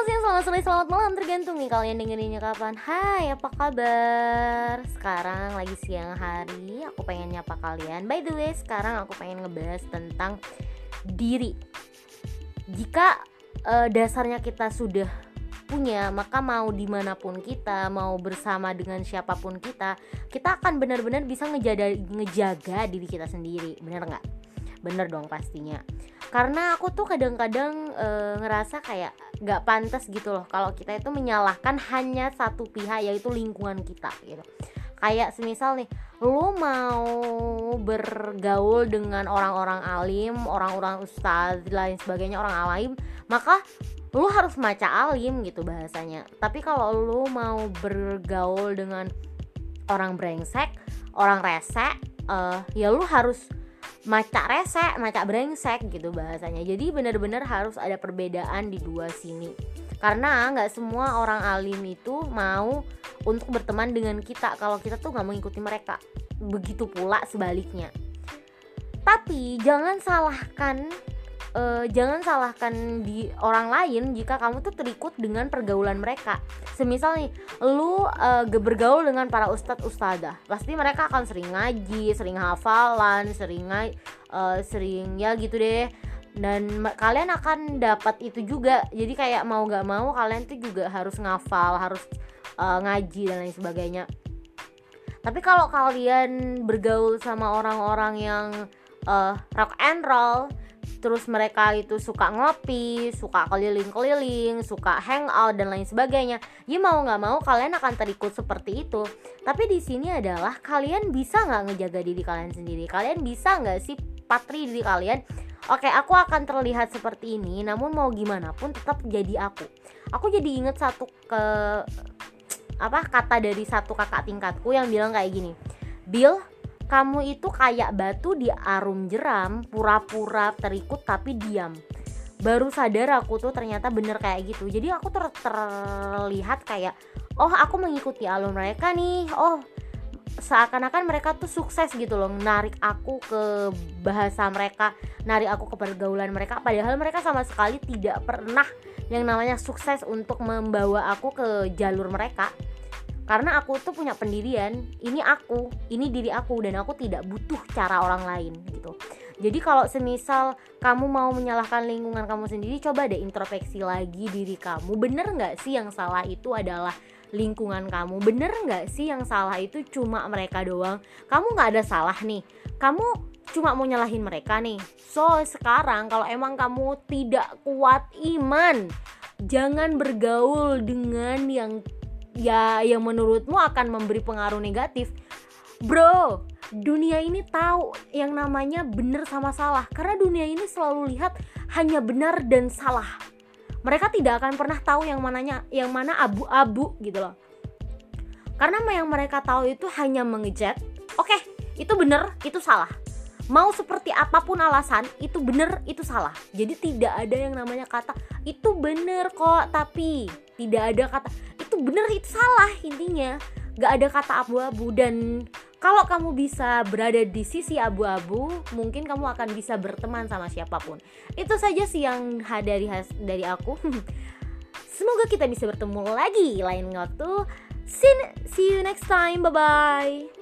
selamat siang, selamat sore, selamat malam. Tergantung nih kalian dengerinnya kapan. Hai, apa kabar? Sekarang lagi siang hari Aku pengen nyapa kalian. By the way, sekarang aku pengen ngebahas tentang diri. Jika uh, dasarnya kita sudah punya Maka mau di mana pun kita Mau bersama dengan siapa pun kita Kita akan benar-benar bisa ngejaga, ngejaga diri kita sendiri. Bener nggak? Bener dong pastinya karena aku tuh kadang-kadang e, ngerasa kayak gak pantas gitu loh kalau kita itu menyalahkan hanya satu pihak yaitu lingkungan kita gitu. Kayak semisal nih lu mau bergaul dengan orang-orang alim orang-orang ustadz lain sebagainya orang alim maka lu harus maca alim gitu bahasanya. Tapi kalau lu mau bergaul dengan orang brengsek orang resek uh, ya lu harus maca resek, maca brengsek gitu bahasanya. Jadi benar-benar harus ada perbedaan di dua sini. Karena nggak semua orang alim itu mau untuk berteman dengan kita kalau kita tuh nggak mengikuti mereka. Begitu pula sebaliknya. Tapi jangan salahkan uh, jangan salahkan di orang lain jika kamu tuh terikut dengan pergaulan mereka. Semisal nih, lu uh, bergaul dengan para ustadz ustadzah, pasti mereka akan sering ngaji, sering hafalan, sering uh, sering ya gitu deh. Dan kalian akan dapat itu juga. Jadi kayak mau gak mau kalian tuh juga harus ngafal, harus uh, ngaji dan lain sebagainya. Tapi kalau kalian bergaul sama orang-orang yang uh, rock and roll terus mereka itu suka ngopi, suka keliling-keliling, suka hangout dan lain sebagainya. Ya mau nggak mau kalian akan terikut seperti itu. Tapi di sini adalah kalian bisa nggak ngejaga diri kalian sendiri? Kalian bisa nggak sih patri diri kalian? Oke, aku akan terlihat seperti ini, namun mau gimana pun tetap jadi aku. Aku jadi inget satu ke apa kata dari satu kakak tingkatku yang bilang kayak gini. Bill, kamu itu kayak batu di arum jeram, pura-pura terikut tapi diam. Baru sadar aku tuh ternyata bener kayak gitu. Jadi aku ter terlihat kayak, oh aku mengikuti alur mereka nih. Oh seakan-akan mereka tuh sukses gitu loh narik aku ke bahasa mereka narik aku ke pergaulan mereka padahal mereka sama sekali tidak pernah yang namanya sukses untuk membawa aku ke jalur mereka karena aku tuh punya pendirian ini aku ini diri aku dan aku tidak butuh cara orang lain gitu. Jadi kalau semisal kamu mau menyalahkan lingkungan kamu sendiri coba deh introspeksi lagi diri kamu. Bener nggak sih yang salah itu adalah lingkungan kamu? Bener nggak sih yang salah itu cuma mereka doang? Kamu nggak ada salah nih. Kamu cuma mau nyalahin mereka nih. So sekarang kalau emang kamu tidak kuat iman jangan bergaul dengan yang ya yang menurutmu akan memberi pengaruh negatif. Bro dunia ini tahu yang namanya benar sama salah. Karena dunia ini selalu lihat hanya benar dan salah. Mereka tidak akan pernah tahu yang mananya yang mana abu-abu gitu loh. Karena yang mereka tahu itu hanya mengejek oke okay, itu benar itu salah. Mau seperti apa pun alasan itu benar itu salah. Jadi tidak ada yang namanya kata itu benar kok tapi tidak ada kata bener itu salah intinya. Gak ada kata abu-abu dan kalau kamu bisa berada di sisi abu-abu mungkin kamu akan bisa berteman sama siapa pun. Itu saja sih yang dari dari aku. Semoga kita bisa bertemu lagi lain waktu. See, see you next time. Bye bye